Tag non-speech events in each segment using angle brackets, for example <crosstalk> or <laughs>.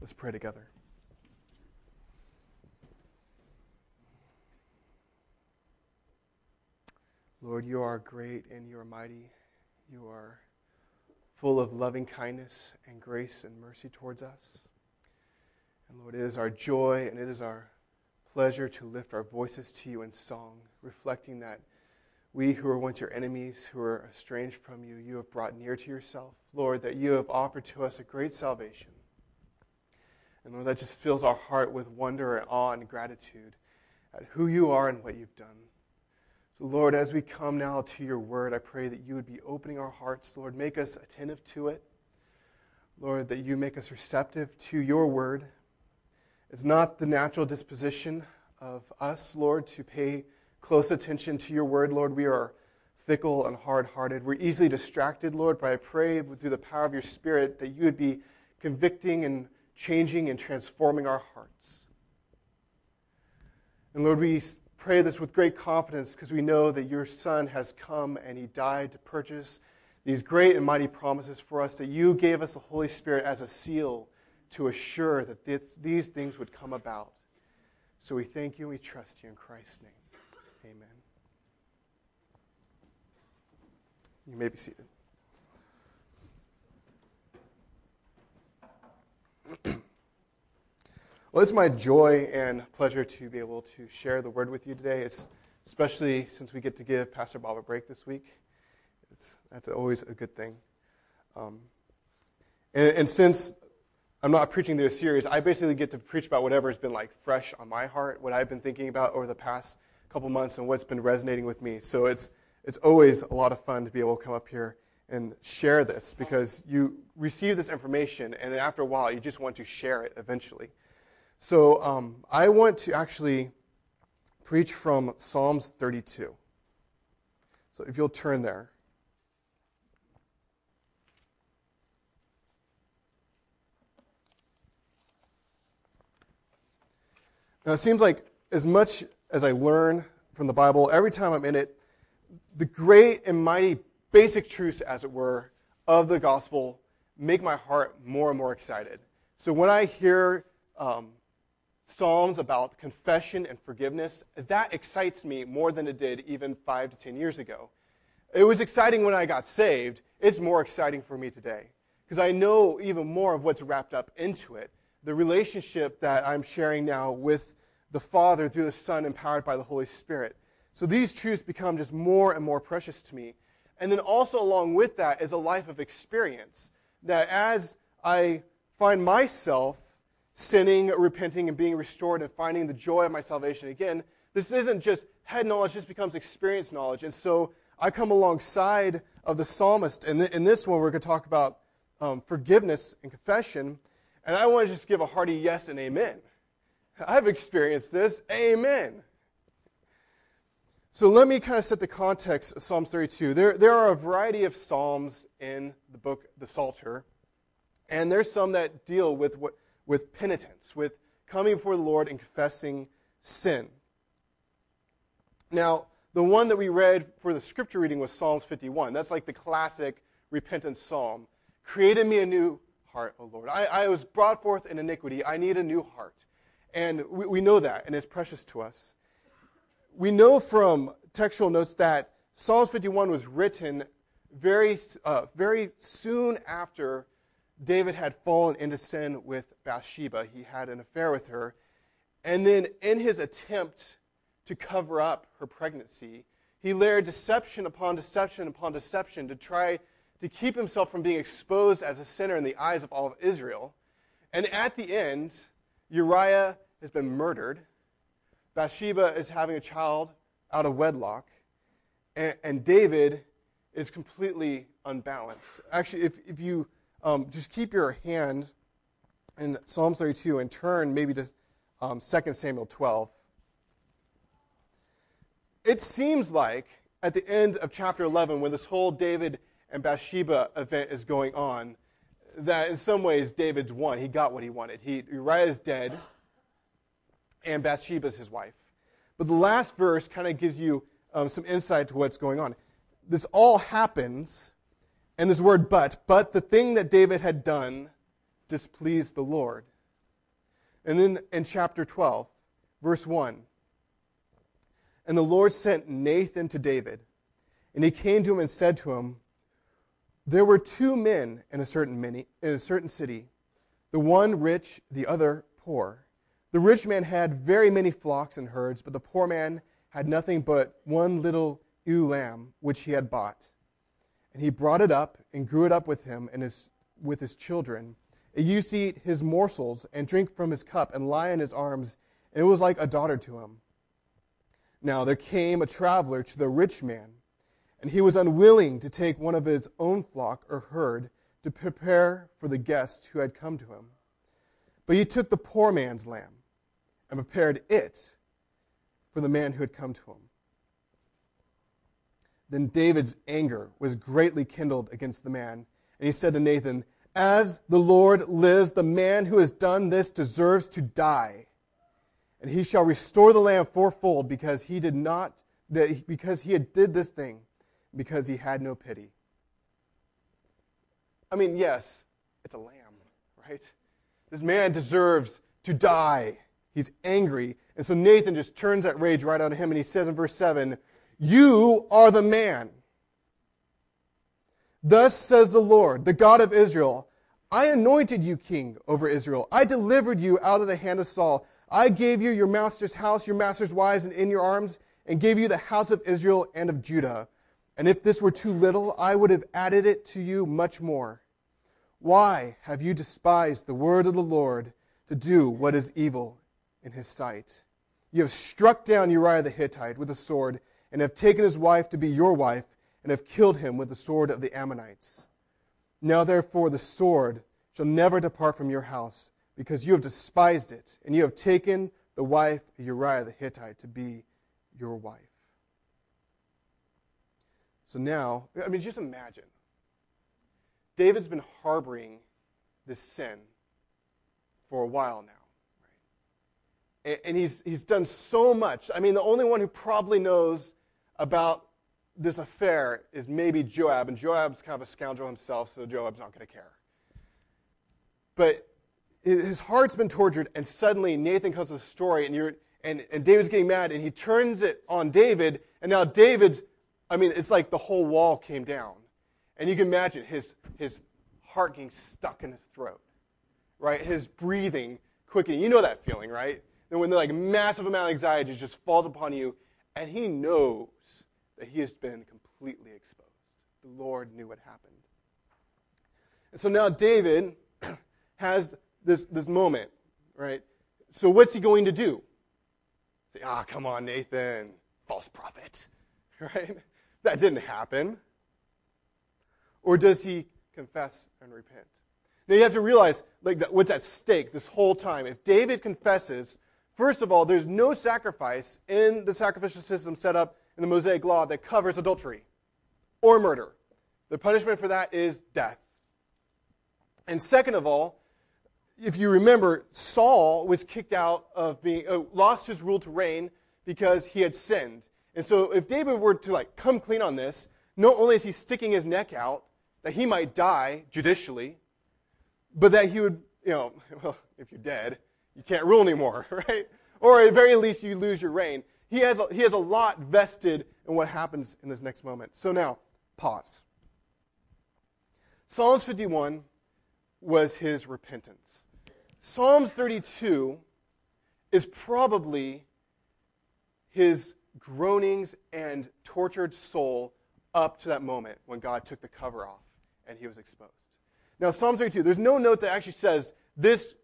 Let's pray together. Lord, you are great and you are mighty. You are full of loving kindness and grace and mercy towards us. And Lord, it is our joy and it is our pleasure to lift our voices to you in song, reflecting that we who were once your enemies, who were estranged from you, you have brought near to yourself. Lord, that you have offered to us a great salvation. And Lord, that just fills our heart with wonder and awe and gratitude at who you are and what you've done. So, Lord, as we come now to your word, I pray that you would be opening our hearts. Lord, make us attentive to it. Lord, that you make us receptive to your word. It's not the natural disposition of us, Lord, to pay close attention to your word, Lord. We are fickle and hard hearted. We're easily distracted, Lord, but I pray through the power of your Spirit that you would be convicting and changing and transforming our hearts. And Lord, we pray this with great confidence because we know that your Son has come and he died to purchase these great and mighty promises for us, that you gave us the Holy Spirit as a seal to assure that this, these things would come about. So we thank you and we trust you in Christ's name. Amen. You may be seated. Well, it's my joy and pleasure to be able to share the word with you today. It's especially since we get to give Pastor Bob a break this week. It's, that's always a good thing. Um, and, and since I'm not preaching this series, I basically get to preach about whatever has been like fresh on my heart, what I've been thinking about over the past couple months and what's been resonating with me. So it's, it's always a lot of fun to be able to come up here and share this because you receive this information and after a while you just want to share it eventually. So um, I want to actually preach from Psalms 32. So if you'll turn there. Now, it seems like as much as I learn from the Bible, every time I'm in it, the great and mighty basic truths, as it were, of the gospel make my heart more and more excited. So when I hear um, Psalms about confession and forgiveness, that excites me more than it did even five to ten years ago. It was exciting when I got saved. It's more exciting for me today because I know even more of what's wrapped up into it. The relationship that I'm sharing now with the Father through the Son, empowered by the Holy Spirit. So these truths become just more and more precious to me. And then also, along with that, is a life of experience. That as I find myself sinning, repenting, and being restored and finding the joy of my salvation again, this isn't just head knowledge, this becomes experience knowledge. And so I come alongside of the psalmist. And in this one, we're going to talk about um, forgiveness and confession. And I want to just give a hearty yes and amen. I've experienced this. Amen. So let me kind of set the context of Psalms 32. There, there are a variety of psalms in the book, the Psalter, and there's some that deal with, what, with penitence, with coming before the Lord and confessing sin. Now, the one that we read for the scripture reading was Psalms 51. That's like the classic repentance psalm. Created me a new heart, O Lord. I, I was brought forth in iniquity. I need a new heart. And we, we know that, and it's precious to us. We know from textual notes that Psalms 51 was written very, uh, very soon after David had fallen into sin with Bathsheba. He had an affair with her. And then, in his attempt to cover up her pregnancy, he layered deception upon deception upon deception to try to keep himself from being exposed as a sinner in the eyes of all of Israel. And at the end, Uriah has been murdered. Bathsheba is having a child out of wedlock. And, and David is completely unbalanced. Actually, if, if you um, just keep your hand in Psalm 32 and turn maybe to um, 2 Samuel 12, it seems like at the end of chapter 11, when this whole David and Bathsheba event is going on, that in some ways David's won. He got what he wanted. He, Uriah is dead, and Bathsheba is his wife. But the last verse kind of gives you um, some insight to what's going on. This all happens, and this word but, but the thing that David had done displeased the Lord. And then in chapter 12, verse 1, and the Lord sent Nathan to David, and he came to him and said to him, There were two men in a certain, many, in a certain city, the one rich, the other poor. The rich man had very many flocks and herds, but the poor man had nothing but one little ewe lamb, which he had bought. And he brought it up and grew it up with him and his, with his children. It used to eat his morsels and drink from his cup and lie in his arms, and it was like a daughter to him. Now there came a traveler to the rich man, and he was unwilling to take one of his own flock or herd to prepare for the guest who had come to him. But he took the poor man's lamb and prepared it for the man who had come to him. Then David's anger was greatly kindled against the man, and he said to Nathan, As the Lord lives, the man who has done this deserves to die. And he shall restore the lamb fourfold because he did not because he had did this thing, because he had no pity. I mean, yes, it's a lamb, right? This man deserves to die. He's angry. And so Nathan just turns that rage right of him and he says in verse 7 You are the man. Thus says the Lord, the God of Israel I anointed you king over Israel. I delivered you out of the hand of Saul. I gave you your master's house, your master's wives, and in your arms, and gave you the house of Israel and of Judah. And if this were too little, I would have added it to you much more. Why have you despised the word of the Lord to do what is evil in his sight? You have struck down Uriah the Hittite with a sword, and have taken his wife to be your wife, and have killed him with the sword of the Ammonites. Now therefore the sword shall never depart from your house, because you have despised it, and you have taken the wife of Uriah the Hittite to be your wife. So now, I mean, just imagine. David's been harboring this sin for a while now. And he's, he's done so much. I mean, the only one who probably knows about this affair is maybe Joab, and Joab's kind of a scoundrel himself, so Joab's not going to care. But his heart's been tortured, and suddenly Nathan comes with a story, and, you're, and, and David's getting mad, and he turns it on David, and now David's I mean, it's like the whole wall came down. And you can imagine his, his heart getting stuck in his throat, right? His breathing quickening. You know that feeling, right? And when the like massive amount of anxiety just falls upon you, and he knows that he has been completely exposed. The Lord knew what happened. And so now David <clears throat> has this, this moment, right? So what's he going to do? Say, ah, come on, Nathan, false prophet, <laughs> right? That didn't happen. Or does he confess and repent? Now you have to realize like that, what's at stake this whole time. If David confesses, first of all, there's no sacrifice in the sacrificial system set up in the Mosaic law that covers adultery or murder. The punishment for that is death. And second of all, if you remember, Saul was kicked out of being, uh, lost his rule to reign because he had sinned. And so if David were to like come clean on this, not only is he sticking his neck out that he might die judicially, but that he would, you know, <laughs> well, if you're dead, you can't rule anymore, <laughs> right? Or at very least, you lose your reign. He has a, he has a lot vested in what happens in this next moment. So now, pause. Psalms 51 was his repentance. Psalms 32 is probably his groanings and tortured soul up to that moment when God took the cover off and he was exposed. Now, Psalm 32, there's no note that actually says this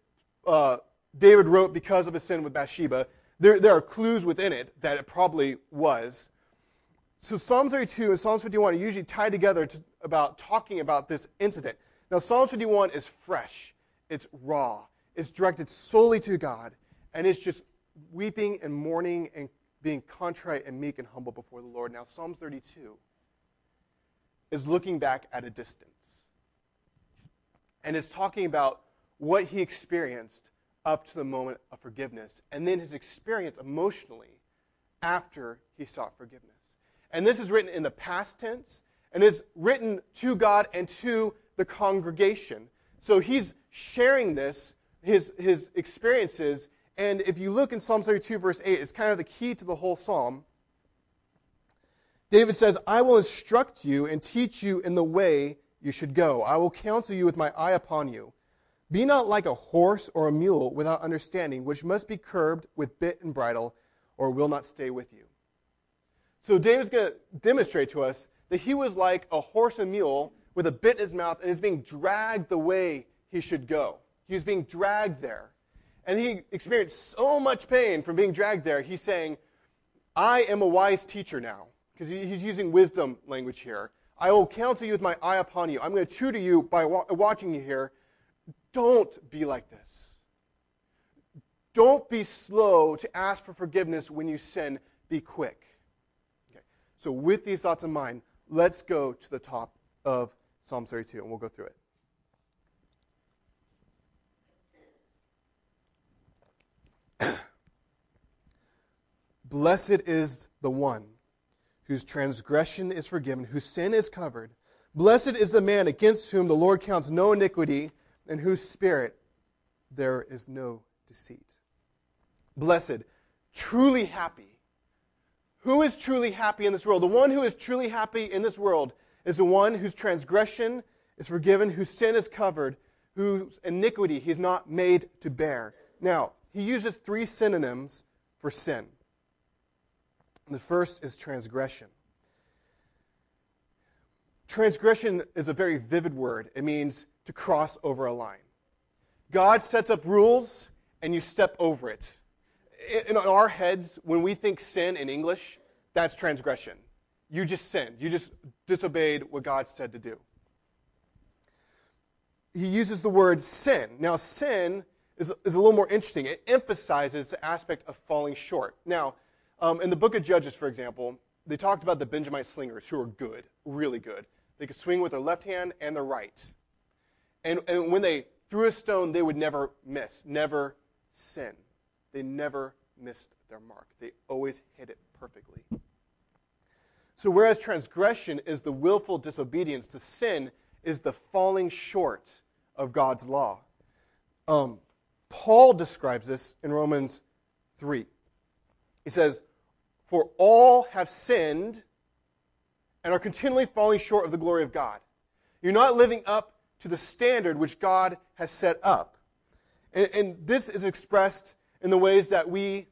uh, David wrote because of his sin with Bathsheba. There, there are clues within it that it probably was. So Psalm 32 and Psalm 51 are usually tied together to, about talking about this incident. Now, Psalm 51 is fresh, it's raw, it's directed solely to God, and it's just weeping and mourning and being contrite and meek and humble before the Lord. Now, Psalm 32 is looking back at a distance. And it's talking about what he experienced up to the moment of forgiveness, and then his experience emotionally after he sought forgiveness. And this is written in the past tense, and is written to God and to the congregation. So he's sharing this his, his experiences. And if you look in Psalm 32, verse 8, it's kind of the key to the whole psalm. David says, I will instruct you and teach you in the way you should go. I will counsel you with my eye upon you. Be not like a horse or a mule without understanding, which must be curbed with bit and bridle, or will not stay with you. So David's going to demonstrate to us that he was like a horse and mule with a bit in his mouth and is being dragged the way he should go. He was being dragged there. And he experienced so much pain from being dragged there. He's saying, I am a wise teacher now. Because he's using wisdom language here. I will counsel you with my eye upon you. I'm going to tutor you by wa- watching you here. Don't be like this. Don't be slow to ask for forgiveness when you sin. Be quick. Okay. So, with these thoughts in mind, let's go to the top of Psalm 32 and we'll go through it. <clears throat> Blessed is the one whose transgression is forgiven, whose sin is covered. Blessed is the man against whom the Lord counts no iniquity, and whose spirit there is no deceit. Blessed, truly happy. Who is truly happy in this world? The one who is truly happy in this world is the one whose transgression is forgiven, whose sin is covered, whose iniquity he's not made to bear. Now, he uses three synonyms for sin. The first is transgression. Transgression is a very vivid word. It means to cross over a line. God sets up rules and you step over it. In our heads, when we think sin in English, that's transgression. You just sinned. You just disobeyed what God said to do. He uses the word sin. Now, sin is, is a little more interesting. It emphasizes the aspect of falling short. Now, um, in the book of Judges, for example, they talked about the Benjamite slingers who were good, really good. They could swing with their left hand and their right. And, and when they threw a stone, they would never miss, never sin. They never missed their mark. They always hit it perfectly. So, whereas transgression is the willful disobedience, the sin is the falling short of God's law. Um, Paul describes this in Romans 3. He says, For all have sinned and are continually falling short of the glory of God. You're not living up to the standard which God has set up. And, and this is expressed in the ways that we,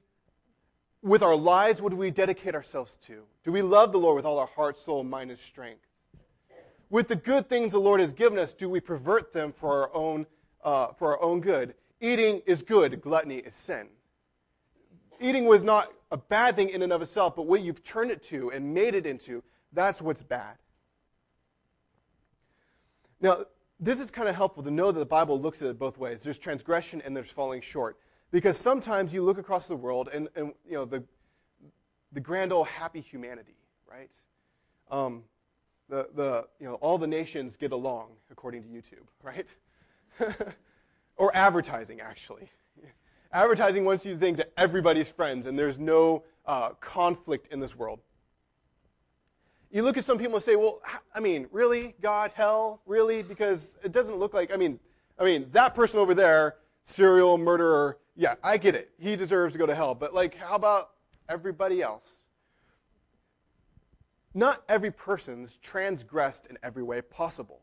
with our lives, what do we dedicate ourselves to? Do we love the Lord with all our heart, soul, mind, and strength? With the good things the Lord has given us, do we pervert them for our own, uh, for our own good? Eating is good, gluttony is sin. Eating was not a bad thing in and of itself, but what you've turned it to and made it into, that's what's bad. Now, this is kind of helpful to know that the Bible looks at it both ways. There's transgression and there's falling short. Because sometimes you look across the world and, and you know, the, the grand old happy humanity, right? Um, the, the, you know, all the nations get along, according to YouTube, right? <laughs> or advertising, actually. Advertising wants you to think that everybody's friends and there's no uh, conflict in this world. You look at some people and say, well, I mean, really? God, hell? Really? Because it doesn't look like, I mean, I mean, that person over there, serial murderer, yeah, I get it. He deserves to go to hell. But, like, how about everybody else? Not every person's transgressed in every way possible.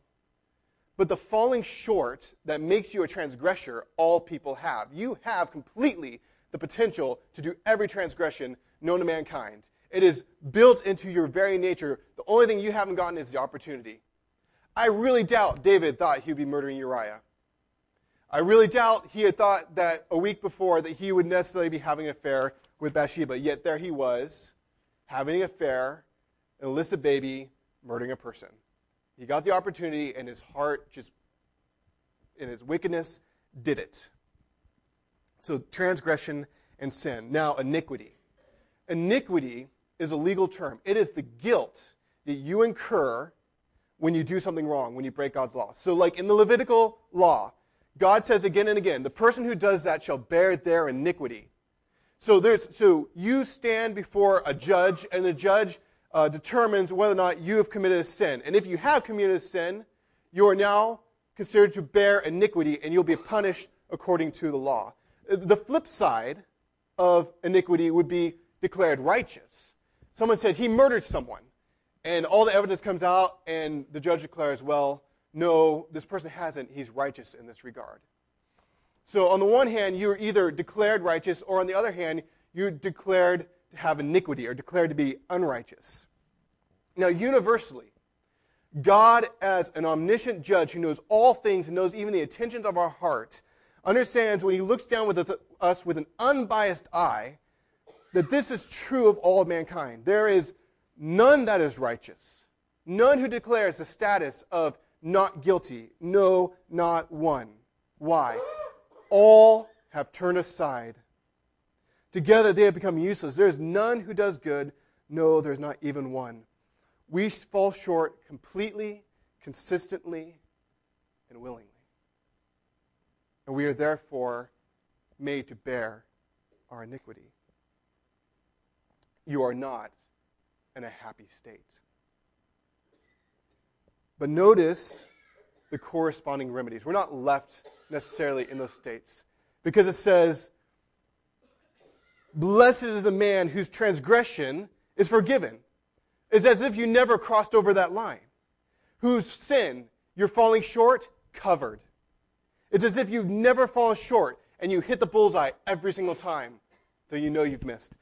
But the falling short that makes you a transgressor, all people have. You have completely the potential to do every transgression known to mankind. It is built into your very nature. The only thing you haven't gotten is the opportunity. I really doubt David thought he would be murdering Uriah. I really doubt he had thought that a week before that he would necessarily be having an affair with Bathsheba. Yet there he was, having an affair, an illicit baby, murdering a person. He got the opportunity, and his heart just, in his wickedness, did it. So, transgression and sin. Now, iniquity. Iniquity is a legal term, it is the guilt that you incur when you do something wrong, when you break God's law. So, like in the Levitical law, God says again and again, the person who does that shall bear their iniquity. So, there's, so you stand before a judge, and the judge uh, determines whether or not you have committed a sin. And if you have committed a sin, you are now considered to bear iniquity and you'll be punished according to the law. The flip side of iniquity would be declared righteous. Someone said he murdered someone, and all the evidence comes out, and the judge declares, well, no, this person hasn't. He's righteous in this regard. So, on the one hand, you're either declared righteous, or on the other hand, you're declared to have iniquity or declared to be unrighteous. Now, universally, God, as an omniscient judge who knows all things and knows even the intentions of our hearts, understands when he looks down with us with an unbiased eye that this is true of all mankind. There is none that is righteous, none who declares the status of not guilty, no, not one. Why? All have turned aside. Together they have become useless. There is none who does good, no, there's not even one. We fall short completely, consistently, and willingly. And we are therefore made to bear our iniquity. You are not in a happy state. But notice the corresponding remedies. We're not left necessarily in those states because it says, Blessed is the man whose transgression is forgiven. It's as if you never crossed over that line. Whose sin you're falling short, covered. It's as if you've never fallen short and you hit the bullseye every single time, though you know you've missed.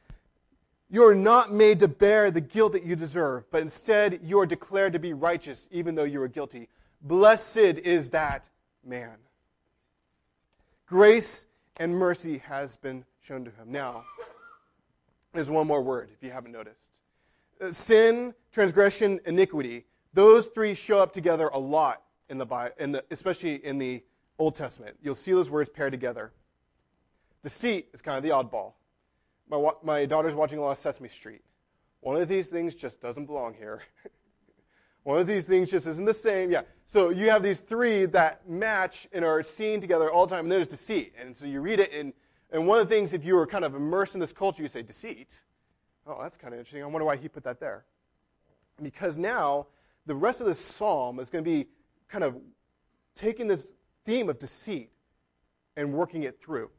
You are not made to bear the guilt that you deserve, but instead you are declared to be righteous even though you are guilty. Blessed is that man. Grace and mercy has been shown to him. Now, there's one more word if you haven't noticed. Uh, sin, transgression, iniquity. Those three show up together a lot in the Bible, in the, especially in the Old Testament. You'll see those words paired together. Deceit is kind of the oddball. My, my daughter's watching a lot of Sesame Street. One of these things just doesn't belong here. <laughs> One of these things just isn't the same. Yeah. So you have these three that match and are seen together all the time, and there's deceit. And so you read it, and, and one of the things, if you were kind of immersed in this culture, you say, deceit. Oh, that's kind of interesting. I wonder why he put that there. Because now the rest of this psalm is going to be kind of taking this theme of deceit and working it through.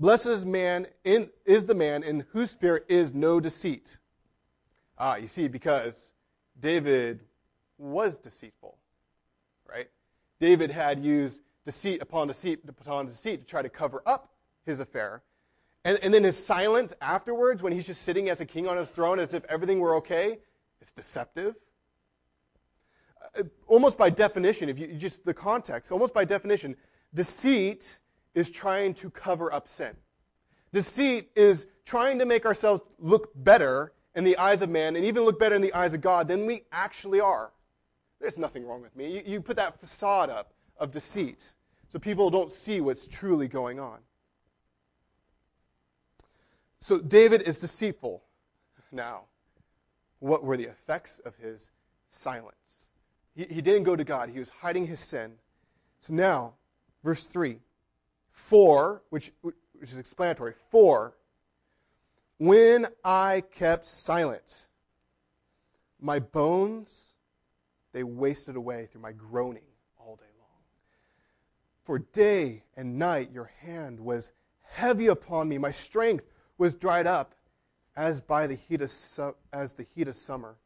Blessed is man in, is the man in whose spirit is no deceit. Ah, you see, because David was deceitful, right? David had used deceit upon deceit upon deceit to try to cover up his affair. And, and then his silence afterwards, when he's just sitting as a king on his throne as if everything were okay, is deceptive. Uh, almost by definition, if you just the context, almost by definition, deceit is trying to cover up sin. Deceit is trying to make ourselves look better in the eyes of man and even look better in the eyes of God than we actually are. There's nothing wrong with me. You, you put that facade up of deceit so people don't see what's truly going on. So David is deceitful. Now, what were the effects of his silence? He, he didn't go to God, he was hiding his sin. So now, verse 3 For, which, which is explanatory, for when I kept silent, my bones, they wasted away through my groaning all day long. For day and night your hand was heavy upon me. My strength was dried up as by the heat of, su- as the heat of summer.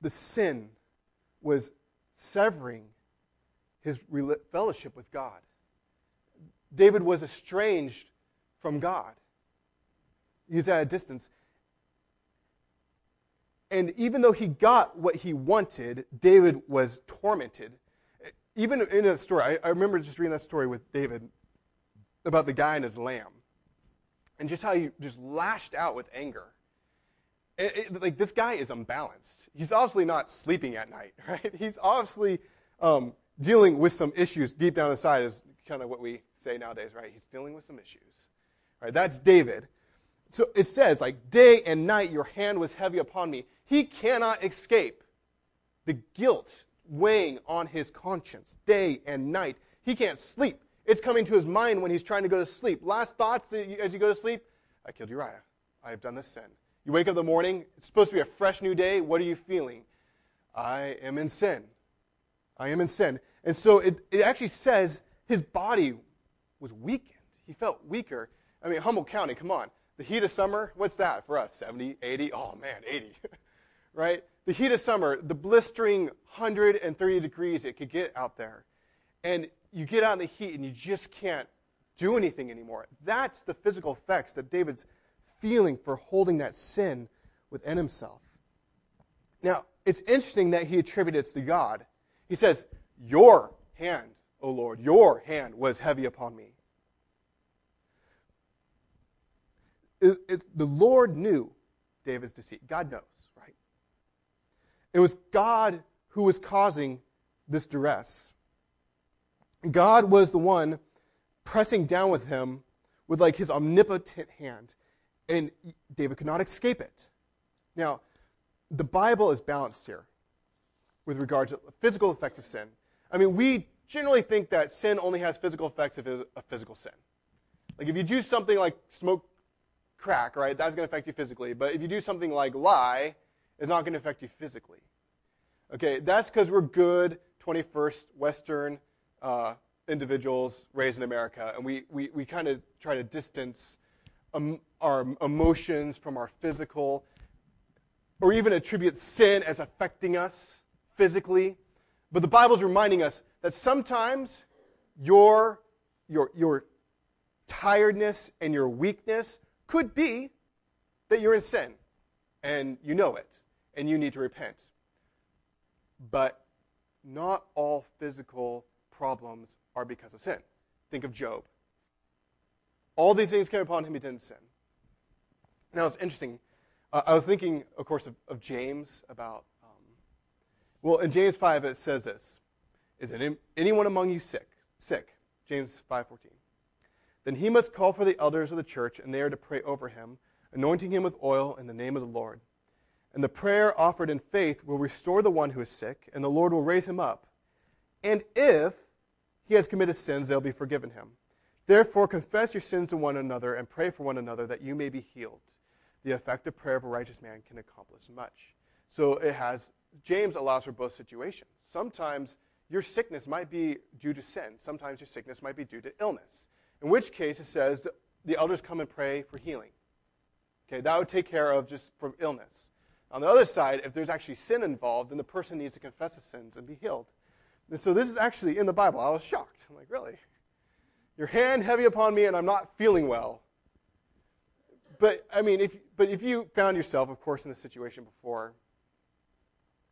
The sin was severing his fellowship with God. David was estranged from God. He's at a distance. And even though he got what he wanted, David was tormented. Even in a story, I, I remember just reading that story with David about the guy and his lamb, and just how he just lashed out with anger. It, it, like this guy is unbalanced. He's obviously not sleeping at night, <laughs> right? He's obviously um, dealing with some issues deep down inside. Kind of what we say nowadays, right? He's dealing with some issues. Right? That's David so it says, like, day and night your hand was heavy upon me. He cannot escape the guilt weighing on his conscience day and night. He can't sleep. It's coming to his mind when he's trying to go to sleep. Last thoughts as you go to sleep I killed Uriah. I have done this sin. You wake up in the morning, it's supposed to be a fresh new day. What are you feeling? I am in sin. I am in sin. And so it, it actually says his body was weakened. He felt weaker. I mean, Humboldt County, come on. The heat of summer, what's that for us? 70, 80? Oh man, 80. <laughs> right? The heat of summer, the blistering 130 degrees it could get out there. And you get out in the heat and you just can't do anything anymore. That's the physical effects that David's feeling for holding that sin within himself. Now, it's interesting that he attributes to God. He says, Your hand, O Lord, your hand was heavy upon me. It, it, the Lord knew David's deceit. God knows, right? It was God who was causing this duress. God was the one pressing down with him with like his omnipotent hand, and David could not escape it. Now, the Bible is balanced here with regard to physical effects of sin. I mean, we generally think that sin only has physical effects if it's a physical sin. Like if you do something like smoke crack, right, that's going to affect you physically. But if you do something like lie, it's not going to affect you physically. Okay, that's because we're good 21st Western uh, individuals raised in America, and we, we, we kind of try to distance um, our emotions from our physical, or even attribute sin as affecting us physically. But the Bible's reminding us that sometimes your, your, your tiredness and your weakness could be that you're in sin and you know it and you need to repent. But not all physical problems are because of sin. Think of Job. All these things came upon him, he didn't sin. Now, it's interesting. Uh, I was thinking, of course, of, of James about, um, well, in James 5, it says this Is anyone among you sick? Sick. James 5.14. Then he must call for the elders of the church, and they are to pray over him, anointing him with oil in the name of the Lord. And the prayer offered in faith will restore the one who is sick, and the Lord will raise him up. And if he has committed sins, they'll be forgiven him. Therefore, confess your sins to one another and pray for one another that you may be healed. The effective prayer of a righteous man can accomplish much. So it has, James allows for both situations. Sometimes your sickness might be due to sin, sometimes your sickness might be due to illness. In which case, it says the elders come and pray for healing. Okay, that would take care of just from illness. On the other side, if there's actually sin involved, then the person needs to confess the sins and be healed. And so this is actually in the Bible. I was shocked. I'm like, really? Your hand heavy upon me and I'm not feeling well. But I mean, if but if you found yourself, of course, in this situation before,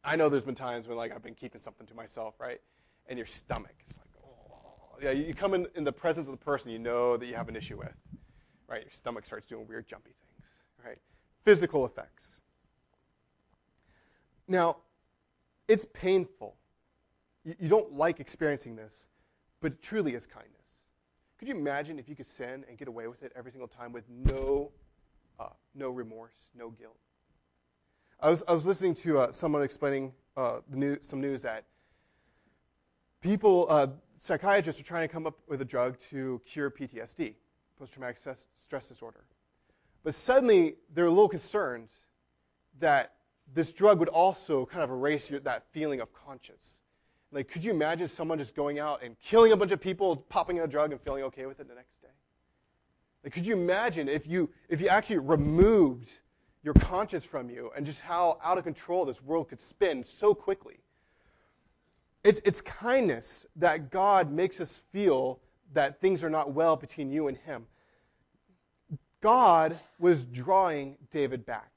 I know there's been times when like I've been keeping something to myself, right? And your stomach is like, oh, yeah. You come in, in the presence of the person you know that you have an issue with, right? Your stomach starts doing weird, jumpy things, right? Physical effects. Now, it's painful. You, you don't like experiencing this, but it truly is kindness. Could you imagine if you could sin and get away with it every single time with no, uh, no remorse, no guilt? I was, I was listening to uh, someone explaining uh, new, some news that people, uh, psychiatrists are trying to come up with a drug to cure PTSD, post traumatic stress, disorder. But suddenly they're a little concerned that this drug would also kind of erase your, that feeling of conscience. Like, could you imagine someone just going out and killing a bunch of people, popping a drug, and feeling okay with it the next day? Like, could you imagine if you if you actually removed your conscience from you and just how out of control this world could spin so quickly? It's, it's kindness that God makes us feel that things are not well between you and Him. God was drawing David back.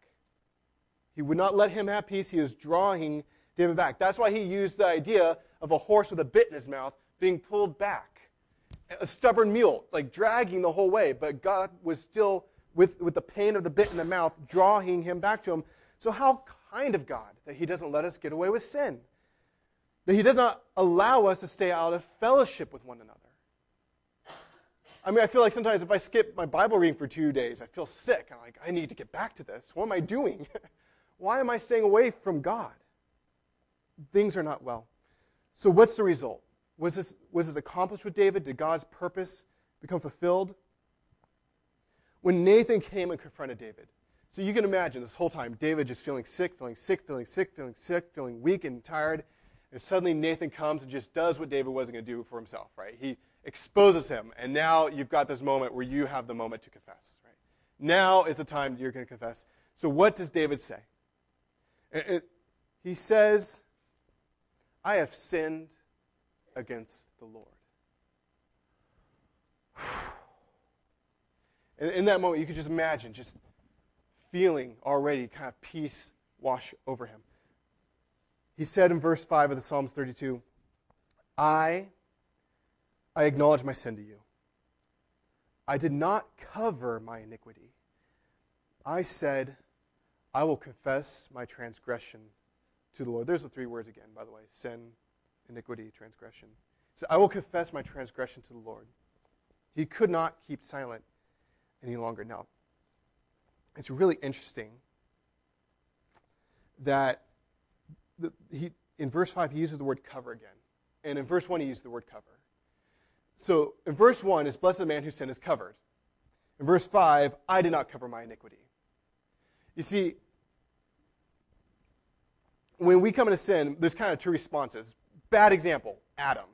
He would not let him have peace. He was drawing David back. That's why he used the idea of a horse with a bit in his mouth being pulled back. A stubborn mule, like dragging the whole way, but God was still, with, with the pain of the bit in the mouth, drawing him back to him. So, how kind of God that he doesn't let us get away with sin, that he does not allow us to stay out of fellowship with one another. I mean, I feel like sometimes if I skip my Bible reading for two days, I feel sick. I'm like, I need to get back to this. What am I doing? <laughs> Why am I staying away from God? Things are not well. So, what's the result? Was this, was this accomplished with David? Did God's purpose become fulfilled? When Nathan came and confronted David, so you can imagine this whole time, David just feeling sick, feeling sick, feeling sick, feeling sick, feeling weak and tired. And suddenly Nathan comes and just does what David wasn't going to do for himself, right? He exposes him. And now you've got this moment where you have the moment to confess. Right? Now is the time you're going to confess. So, what does David say? It, it, he says, I have sinned against the Lord. <sighs> In, in that moment, you could just imagine just feeling already kind of peace wash over him. He said in verse 5 of the Psalms 32, I, I acknowledge my sin to you. I did not cover my iniquity. I said, I will confess my transgression to the Lord. There's the three words again, by the way sin, iniquity, transgression. So I will confess my transgression to the Lord. He could not keep silent any longer. Now, it's really interesting that the, he, in verse 5, he uses the word cover again. And in verse 1, he uses the word cover. So in verse 1 is blessed the man whose sin is covered. In verse 5, I did not cover my iniquity. You see, when we come into sin, there's kind of two responses. Bad example Adam.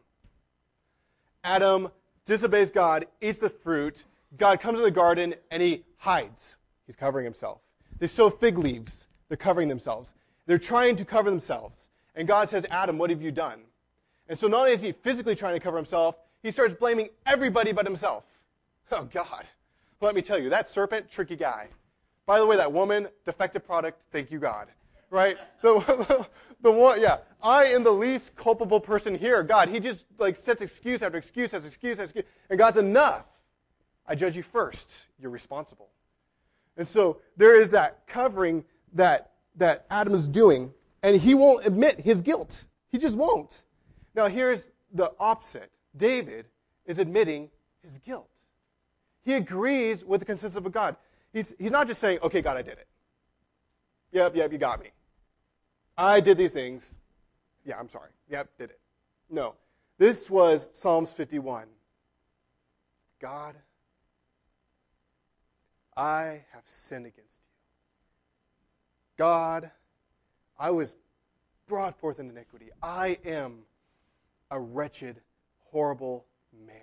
Adam disobeys God, eats the fruit. God comes to the garden and he hides. He's covering himself. They sow fig leaves. They're covering themselves. They're trying to cover themselves. And God says, Adam, what have you done? And so not only is he physically trying to cover himself, he starts blaming everybody but himself. Oh, God. Let me tell you, that serpent, tricky guy. By the way, that woman, defective product, thank you, God. Right? The, <laughs> the one, yeah. I am the least culpable person here. God, he just like sets excuse after excuse after excuse after excuse. And God's enough. I judge you first. You're responsible. And so there is that covering that, that Adam is doing, and he won't admit his guilt. He just won't. Now, here's the opposite David is admitting his guilt. He agrees with the consensus of God. He's, he's not just saying, okay, God, I did it. Yep, yep, you got me. I did these things. Yeah, I'm sorry. Yep, did it. No. This was Psalms 51. God, I have sinned against you. God, I was brought forth in iniquity. I am a wretched, horrible man.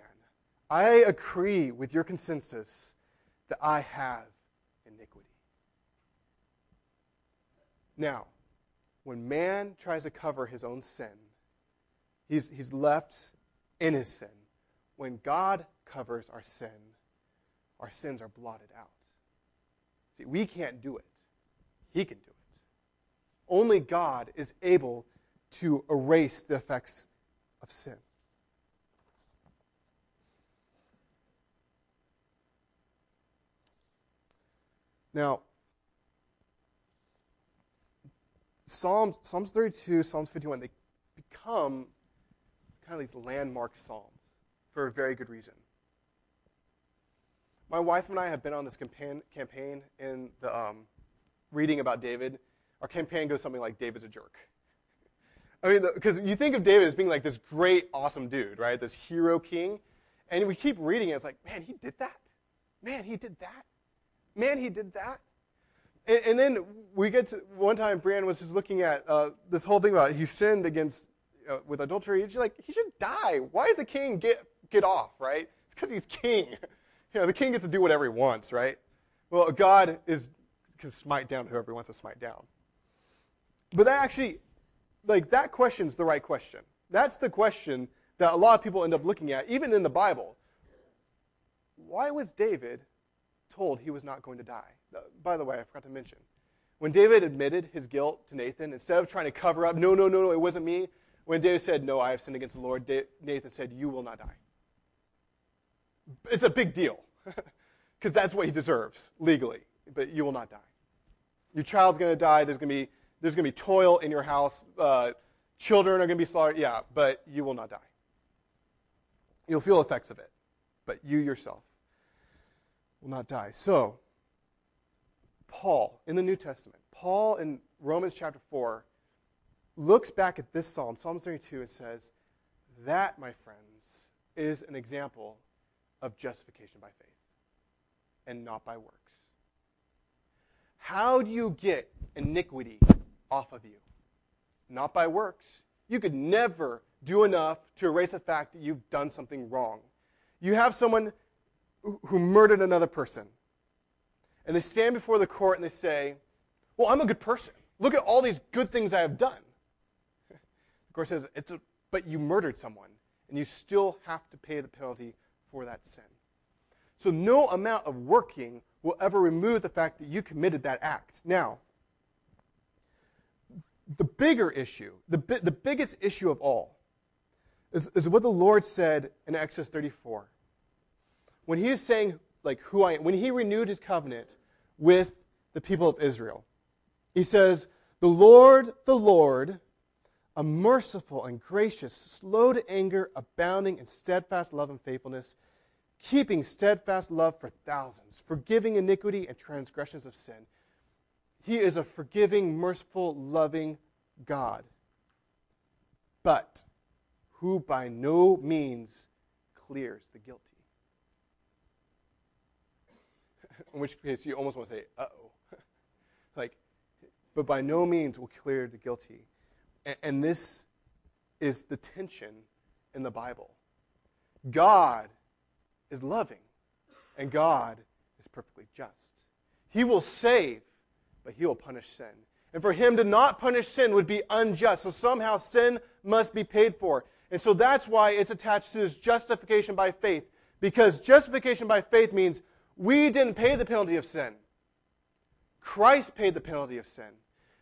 I agree with your consensus that I have iniquity. Now, when man tries to cover his own sin, he's, he's left in his sin. When God covers our sin, our sins are blotted out. See, we can't do it. He can do it. Only God is able to erase the effects of sin. Now, Psalms, Psalms 32, Psalms 51, they become kind of these landmark psalms for a very good reason. My wife and I have been on this campaign, in the um, reading about David. Our campaign goes something like David's a jerk. I mean, because you think of David as being like this great, awesome dude, right? This hero king. And we keep reading it. It's like, man, he did that. Man, he did that. Man, he did that. And, and then we get to one time, Brian was just looking at uh, this whole thing about he sinned against uh, with adultery. She's like, he should die. Why does the king get get off? Right? It's because he's king. <laughs> You know, the king gets to do whatever he wants, right? Well, God is can smite down whoever he wants to smite down. But that actually, like that question's the right question. That's the question that a lot of people end up looking at, even in the Bible. Why was David told he was not going to die? By the way, I forgot to mention. When David admitted his guilt to Nathan, instead of trying to cover up, no, no, no, no, it wasn't me, when David said, No, I have sinned against the Lord, Nathan said, You will not die. It's a big deal <laughs> because that's what he deserves legally, but you will not die. Your child's going to die. There's going to be there's going to be toil in your house. Uh, children are going to be slaughtered. Yeah, but you will not die. You'll feel effects of it, but you yourself will not die. So, Paul in the New Testament, Paul in Romans chapter 4 looks back at this psalm, Psalm 32, and says, That, my friends, is an example of justification by faith and not by works. How do you get iniquity off of you? Not by works. You could never do enough to erase the fact that you've done something wrong. You have someone who murdered another person, and they stand before the court and they say, Well, I'm a good person. Look at all these good things I have done. The court says, it's a, But you murdered someone, and you still have to pay the penalty for that sin. So no amount of working will ever remove the fact that you committed that act. Now, the bigger issue, the, the biggest issue of all, is, is what the Lord said in Exodus 34. When he was saying, like, who I am, when he renewed his covenant with the people of Israel, he says, The Lord, the Lord, a merciful and gracious, slow to anger, abounding in steadfast love and faithfulness, keeping steadfast love for thousands, forgiving iniquity and transgressions of sin. He is a forgiving, merciful, loving God, but who by no means clears the guilty. <laughs> In which case, you almost want to say, uh oh. <laughs> like, but by no means will clear the guilty. And, and this is the tension in the Bible. God is loving, and God is perfectly just. He will save, but he will punish sin. And for him to not punish sin would be unjust. So somehow sin must be paid for. And so that's why it's attached to this justification by faith. Because justification by faith means we didn't pay the penalty of sin. Christ paid the penalty of sin.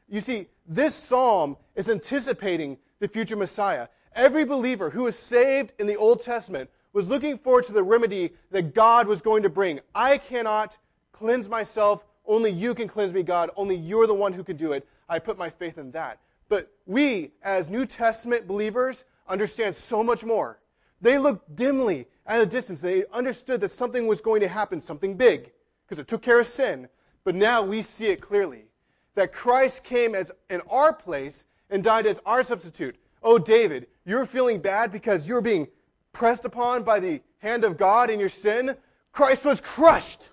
You see, this psalm is anticipating the future Messiah. Every believer who is saved in the Old Testament was looking forward to the remedy that God was going to bring. I cannot cleanse myself. Only you can cleanse me, God. Only you're the one who can do it. I put my faith in that. But we, as New Testament believers, understand so much more. They looked dimly at a distance. They understood that something was going to happen, something big, because it took care of sin. But now we see it clearly that Christ came as in our place and died as our substitute. Oh, David, you're feeling bad because you're being pressed upon by the hand of God in your sin, Christ was crushed.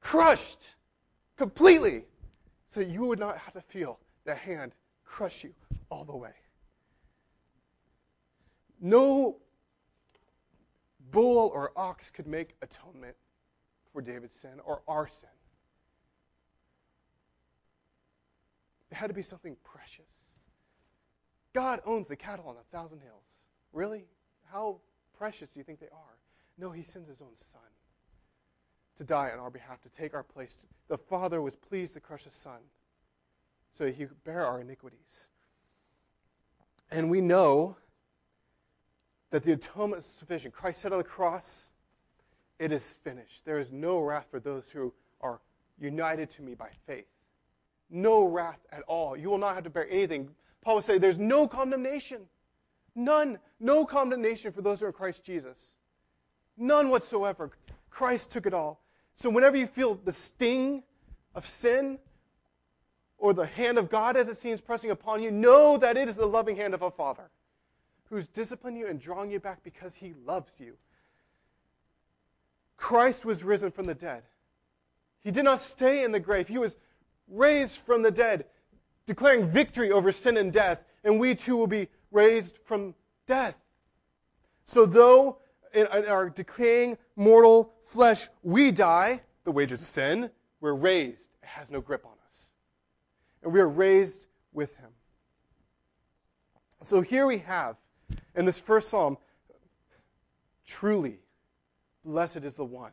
Crushed completely. So you would not have to feel that hand crush you all the way. No bull or ox could make atonement for David's sin or our sin. It had to be something precious. God owns the cattle on a thousand hills. Really? How precious do you think they are? No, he sends his own son to die on our behalf, to take our place. The Father was pleased to crush his son so he could bear our iniquities. And we know that the atonement is sufficient. Christ said on the cross, It is finished. There is no wrath for those who are united to me by faith. No wrath at all. You will not have to bear anything. Paul would say, There's no condemnation None. No condemnation for those who are in Christ Jesus. None whatsoever. Christ took it all. So whenever you feel the sting of sin or the hand of God as it seems pressing upon you, know that it is the loving hand of a Father who's disciplining you and drawing you back because he loves you. Christ was risen from the dead. He did not stay in the grave. He was raised from the dead, declaring victory over sin and death, and we too will be raised from death. So, though in our decaying mortal flesh we die, the wages of sin, we're raised. It has no grip on us. And we are raised with him. So here we have, in this first psalm, truly, blessed is the one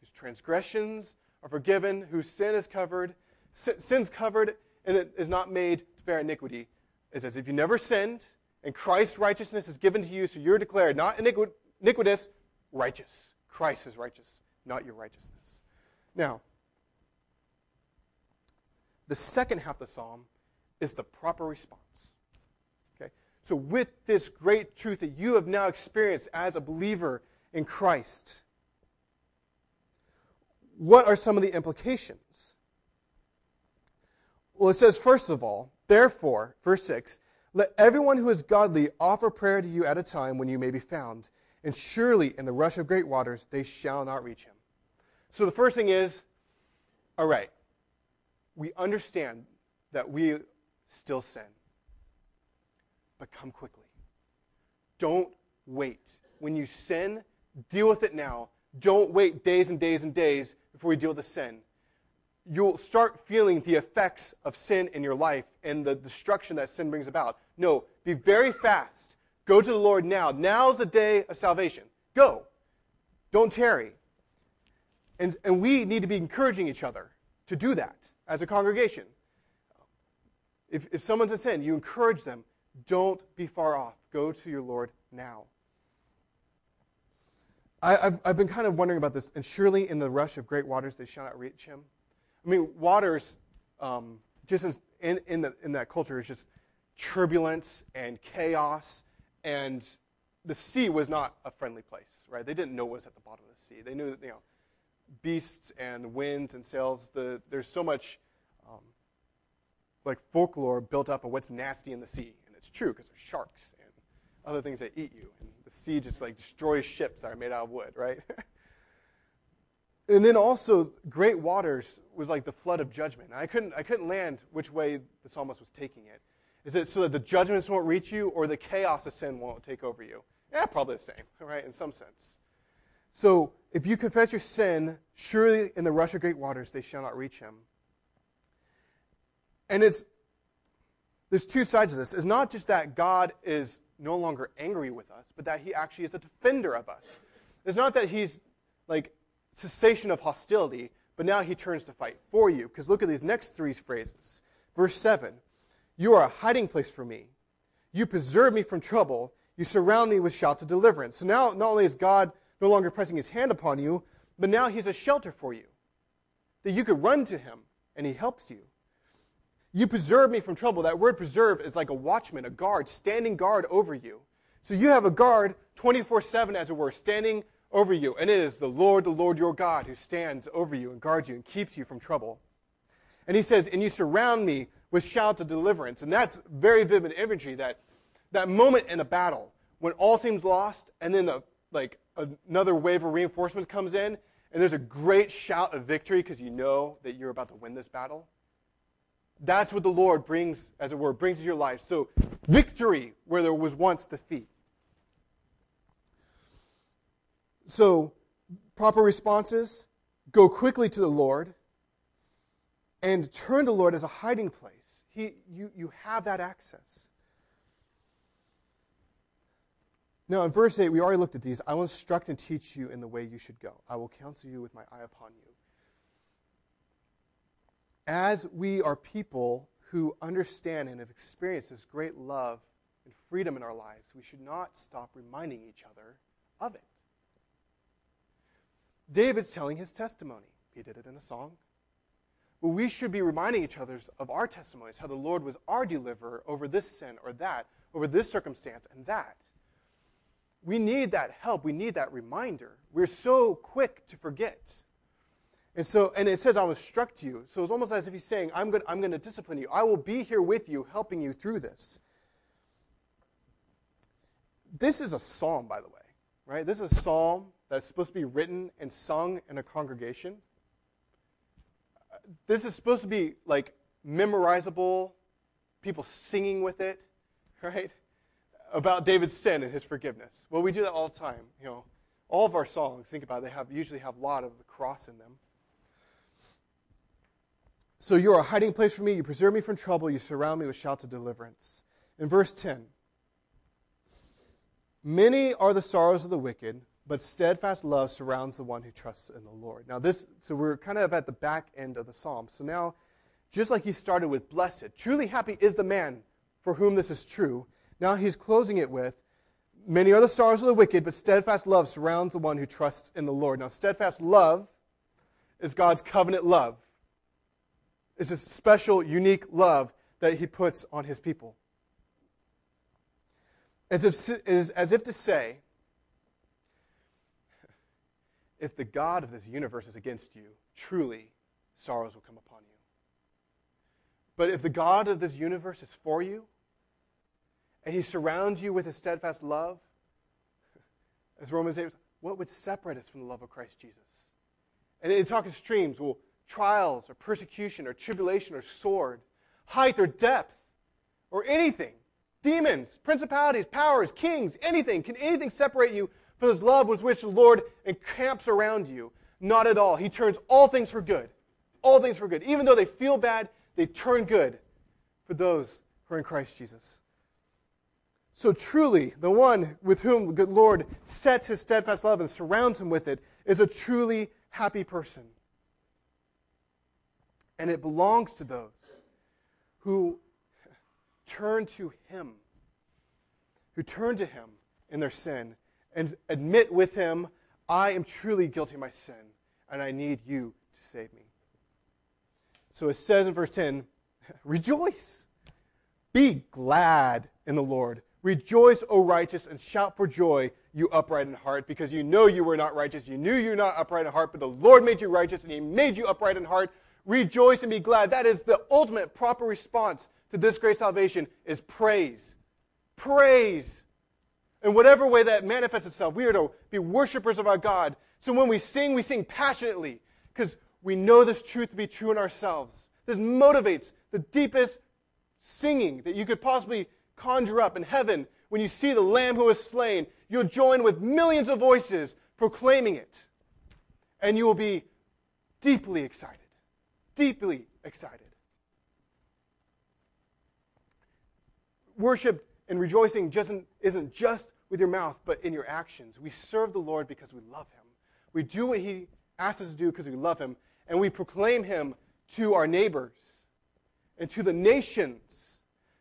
whose transgressions are forgiven, whose sin is covered, sin's covered, and it is not made to bear iniquity. It's says, if you never sinned, and Christ's righteousness is given to you, so you're declared not iniquitous, righteous. Christ is righteous, not your righteousness. Now, the second half of the psalm is the proper response. Okay? So, with this great truth that you have now experienced as a believer in Christ, what are some of the implications? Well, it says, first of all, Therefore, verse 6 let everyone who is godly offer prayer to you at a time when you may be found, and surely in the rush of great waters they shall not reach him. So the first thing is all right, we understand that we still sin, but come quickly. Don't wait. When you sin, deal with it now. Don't wait days and days and days before you deal with the sin. You'll start feeling the effects of sin in your life and the destruction that sin brings about. No, be very fast. Go to the Lord now. Now's the day of salvation. Go. Don't tarry. And, and we need to be encouraging each other to do that as a congregation. If, if someone's in sin, you encourage them. Don't be far off. Go to your Lord now. I, have I've been kind of wondering about this, and surely in the rush of great waters they shall not reach him. I mean, waters, um, just in, in, the, in that culture, is just turbulence and chaos, and the sea was not a friendly place, right? They didn't know what was at the bottom of the sea. They knew that, you know, beasts and winds and sails, the, there's so much um, like folklore built up of what's nasty in the sea. And it's true because there's sharks and other things that eat you. And the sea just like destroys ships that are made out of wood, right? <laughs> and then also, great waters was like the flood of judgment. I couldn't, I couldn't land which way the psalmist was taking it. Is it so that the judgments won't reach you or the chaos of sin won't take over you? Yeah, probably the same, <laughs> right, in some sense. So if you confess your sin, surely in the rush of great waters they shall not reach him. And it's there's two sides of this. It's not just that God is no longer angry with us, but that he actually is a defender of us. It's not that he's like cessation of hostility, but now he turns to fight for you. Because look at these next three phrases. Verse 7 You are a hiding place for me. You preserve me from trouble. You surround me with shouts of deliverance. So now, not only is God no longer pressing his hand upon you, but now he's a shelter for you. That you could run to him and he helps you. You preserve me from trouble. That word preserve is like a watchman, a guard, standing guard over you. So you have a guard 24 7, as it were, standing over you. And it is the Lord, the Lord your God, who stands over you and guards you and keeps you from trouble. And he says, And you surround me with shouts of deliverance. And that's very vivid imagery that that moment in a battle when all seems lost, and then the like another wave of reinforcements comes in, and there's a great shout of victory because you know that you're about to win this battle. That's what the Lord brings, as it were, brings to your life. So, victory where there was once defeat. So, proper responses go quickly to the Lord and turn to the Lord as a hiding place. He, you, you have that access. Now, in verse 8, we already looked at these. I will instruct and teach you in the way you should go. I will counsel you with my eye upon you. As we are people who understand and have experienced this great love and freedom in our lives, we should not stop reminding each other of it. David's telling his testimony. He did it in a song. But we should be reminding each other of our testimonies, how the Lord was our deliverer over this sin or that, over this circumstance and that we need that help. We need that reminder. We're so quick to forget. And so, and it says, I will instruct you. So it's almost as if he's saying, I'm going, I'm going to discipline you. I will be here with you, helping you through this. This is a psalm, by the way, right? This is a psalm that's supposed to be written and sung in a congregation. Uh, this is supposed to be like memorizable, people singing with it, <laughs> right? about David's sin and his forgiveness. Well, we do that all the time. You know, all of our songs, think about it, they have usually have a lot of the cross in them. So you are a hiding place for me. You preserve me from trouble. You surround me with shouts of deliverance. In verse 10, many are the sorrows of the wicked, but steadfast love surrounds the one who trusts in the Lord. Now, this, so we're kind of at the back end of the psalm. So now, just like he started with, blessed, truly happy is the man for whom this is true. Now he's closing it with, Many are the sorrows of the wicked, but steadfast love surrounds the one who trusts in the Lord. Now, steadfast love is God's covenant love. It's a special, unique love that he puts on his people. As if, as if to say, if the God of this universe is against you, truly sorrows will come upon you. But if the God of this universe is for you, and he surrounds you with his steadfast love, as Romans 8, what would separate us from the love of Christ Jesus? And in talk extremes, well, trials or persecution or tribulation or sword, height or depth or anything. demons, principalities, powers, kings, anything. Can anything separate you from this love with which the Lord encamps around you? Not at all. He turns all things for good. All things for good. Even though they feel bad, they turn good for those who are in Christ Jesus. So truly, the one with whom the good Lord sets his steadfast love and surrounds him with it is a truly happy person. And it belongs to those who turn to him, who turn to him in their sin and admit with him, I am truly guilty of my sin, and I need you to save me. So it says in verse 10 <laughs> Rejoice, be glad in the Lord. Rejoice, O righteous, and shout for joy, you upright in heart, because you know you were not righteous. You knew you were not upright in heart, but the Lord made you righteous, and He made you upright in heart. Rejoice and be glad. That is the ultimate proper response to this great salvation is praise. Praise. In whatever way that manifests itself, we are to be worshipers of our God. So when we sing, we sing passionately because we know this truth to be true in ourselves. This motivates the deepest singing that you could possibly conjure up in heaven when you see the Lamb who was slain. You'll join with millions of voices proclaiming it. And you will be deeply excited. Deeply excited. Worship and rejoicing just isn't just with your mouth, but in your actions. We serve the Lord because we love Him. We do what He asks us to do because we love Him, and we proclaim Him to our neighbors and to the nations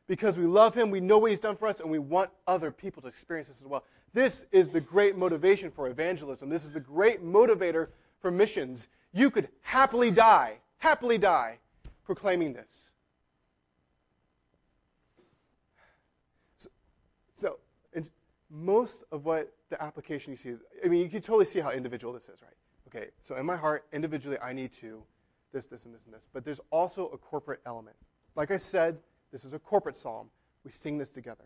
because we love him, we know what he's done for us, and we want other people to experience this as well. This is the great motivation for evangelism. This is the great motivator for missions. You could happily die, happily die, proclaiming this. So, so most of what the application you see, I mean, you can totally see how individual this is, right? Okay, so in my heart, individually, I need to this, this, and this, and this. But there's also a corporate element. Like I said, this is a corporate psalm. We sing this together.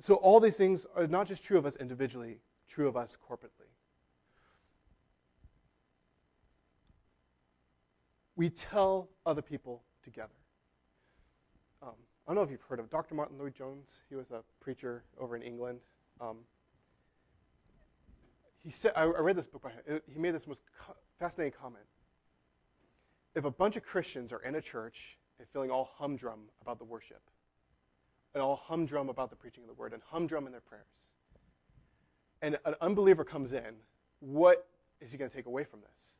So all these things are not just true of us individually, true of us corporately. We tell other people together. I don't know if you've heard of Dr. Martyn Lloyd-Jones. He was a preacher over in England. Um, he said, I, I read this book by him. He made this most fascinating comment. If a bunch of Christians are in a church and feeling all humdrum about the worship, and all humdrum about the preaching of the word, and humdrum in their prayers. And an unbeliever comes in, what is he going to take away from this?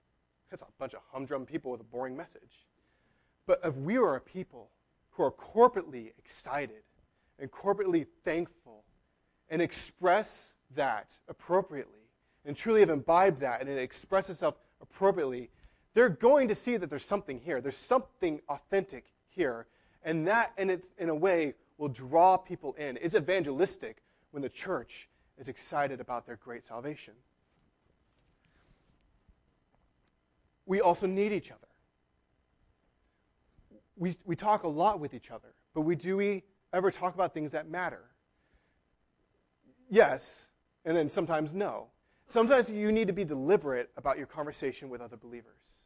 It's a bunch of humdrum people with a boring message. But if we are a people who are corporately excited and corporately thankful and express that appropriately and truly have imbibed that and it expresses itself appropriately, they're going to see that there's something here. There's something authentic here. And that, in, its, in a way, will draw people in. It's evangelistic when the church is excited about their great salvation. We also need each other. We, we talk a lot with each other, but we, do we ever talk about things that matter? Yes, and then sometimes no. Sometimes you need to be deliberate about your conversation with other believers.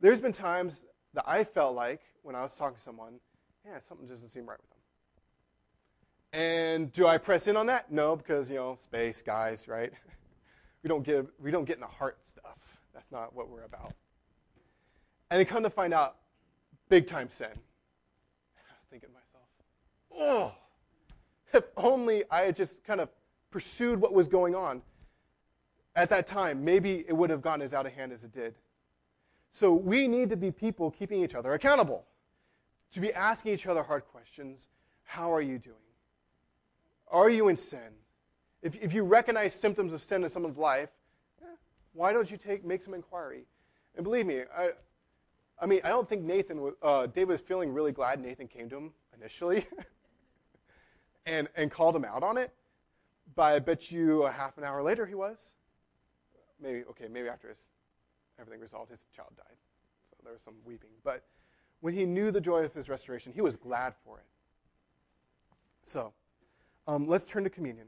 There's been times that I felt like when I was talking to someone, yeah, something doesn't seem right with them. And do I press in on that? No, because you know, space, guys, right? <laughs> we don't get we don't get in the heart stuff. That's not what we're about. And then come to find out, big time sin. I was thinking to myself, oh, if only I had just kind of pursued what was going on at that time, maybe it would have gotten as out of hand as it did. So we need to be people keeping each other accountable, to be asking each other hard questions. How are you doing? Are you in sin? If, if you recognize symptoms of sin in someone's life, eh, why don't you take, make some inquiry? And believe me, I, I mean, I don't think Nathan, uh, David was feeling really glad Nathan came to him initially <laughs> and, and called him out on it. But I bet you a half an hour later he was. Maybe, okay, maybe after his everything resolved. His child died. So there was some weeping. But when he knew the joy of his restoration, he was glad for it. So um, let's turn to communion.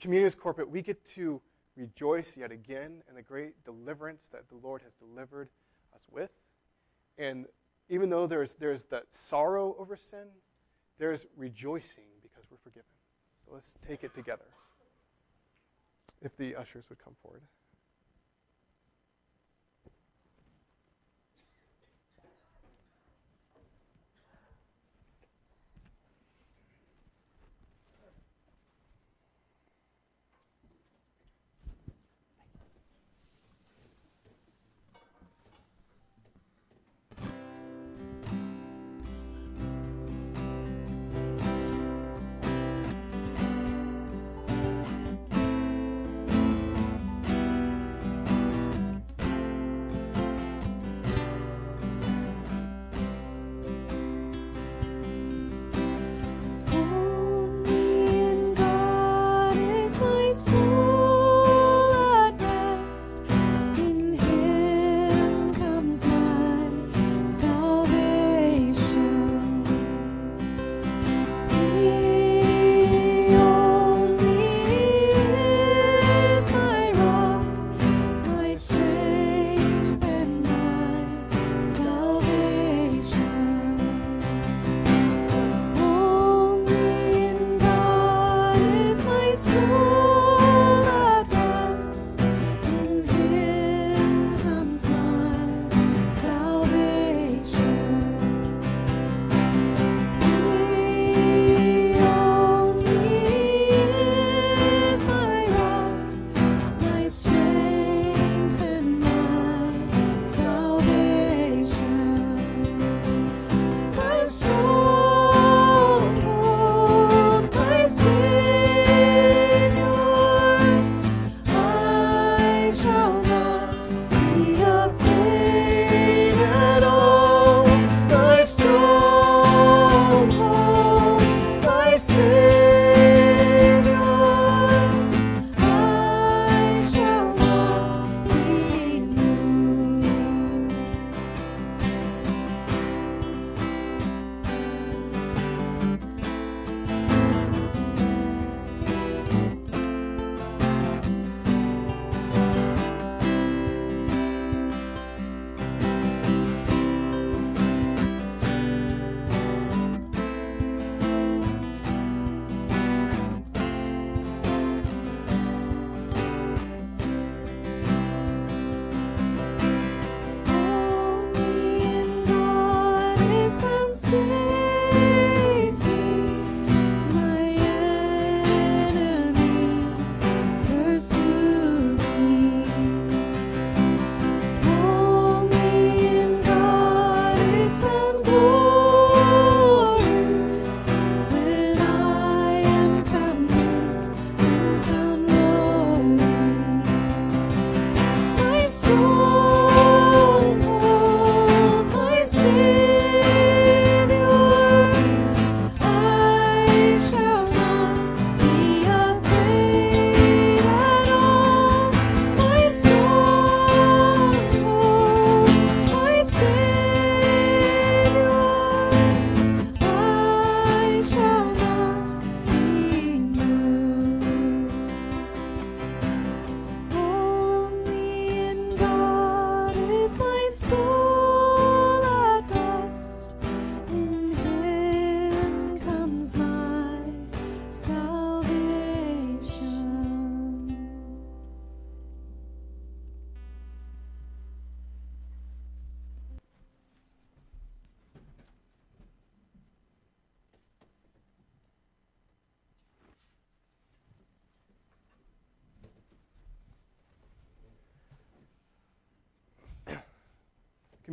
Communion is corporate. We get to rejoice yet again in the great deliverance that the Lord has delivered us with. And even though there's, there's that sorrow over sin, there's rejoicing because we're forgiven. So let's take it together. If the ushers would come forward.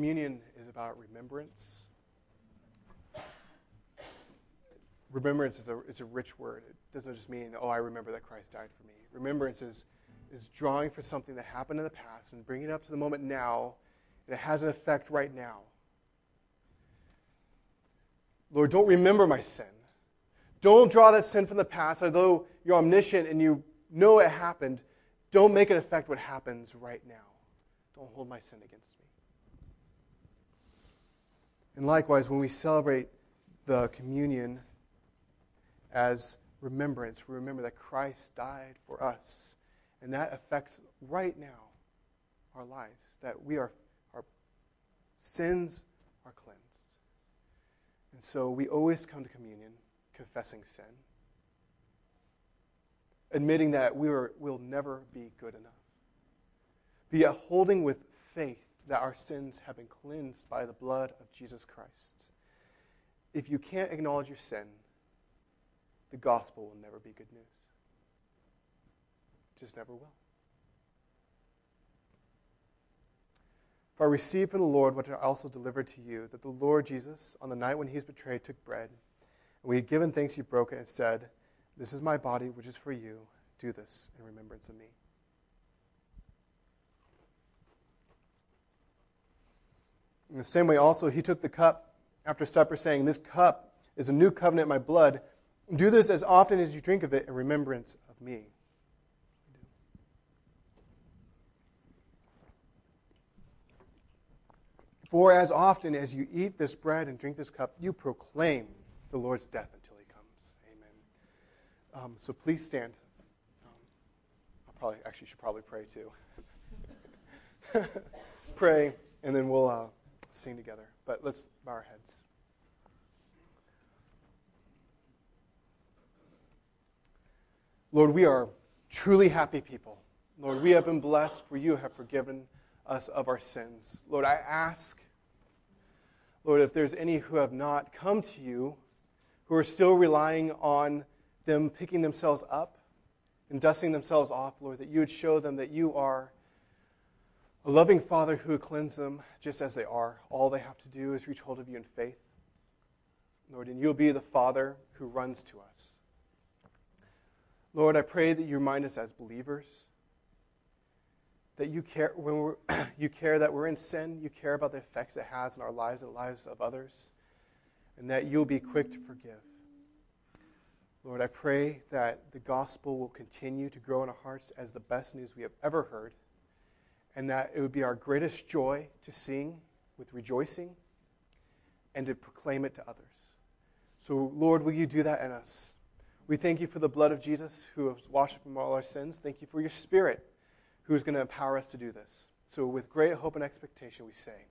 Communion is about remembrance. Remembrance is a, it's a rich word. It doesn't just mean, oh, I remember that Christ died for me. Remembrance is, is drawing for something that happened in the past and bringing it up to the moment now, and it has an effect right now. Lord, don't remember my sin. Don't draw that sin from the past, although you're omniscient and you know it happened. Don't make it affect what happens right now. Don't hold my sin against me. And likewise, when we celebrate the communion as remembrance, we remember that Christ died for us. And that affects right now our lives, that we are, our sins are cleansed. And so we always come to communion confessing sin, admitting that we are, will never be good enough, but yet holding with faith that our sins have been cleansed by the blood of Jesus Christ. If you can't acknowledge your sin, the gospel will never be good news. Just never will. For I received from the Lord what I also delivered to you that the Lord Jesus, on the night when he was betrayed, took bread. And when he had given thanks, he broke it and said, This is my body, which is for you. Do this in remembrance of me. In the same way, also, he took the cup after supper, saying, This cup is a new covenant in my blood. Do this as often as you drink of it in remembrance of me. For as often as you eat this bread and drink this cup, you proclaim the Lord's death until he comes. Amen. Um, so please stand. Um, I probably actually should probably pray too. <laughs> pray, and then we'll uh, sing together. But let's bow our heads. Lord, we are truly happy people. Lord, we have been blessed for you have forgiven us of our sins. Lord, I ask, Lord, if there's any who have not come to you, who are still relying on them picking themselves up and dusting themselves off, Lord, that you would show them that you are a loving Father who would cleanse them just as they are. All they have to do is reach hold of you in faith. Lord, and you'll be the Father who runs to us. Lord, I pray that you remind us as believers that you care when we're, <clears throat> you care that we're in sin, you care about the effects it has in our lives and the lives of others, and that you'll be quick to forgive. Lord, I pray that the gospel will continue to grow in our hearts as the best news we have ever heard, and that it would be our greatest joy to sing with rejoicing and to proclaim it to others. So, Lord, will you do that in us? We thank you for the blood of Jesus who has washed from all our sins. Thank you for your spirit who is going to empower us to do this. So, with great hope and expectation, we say,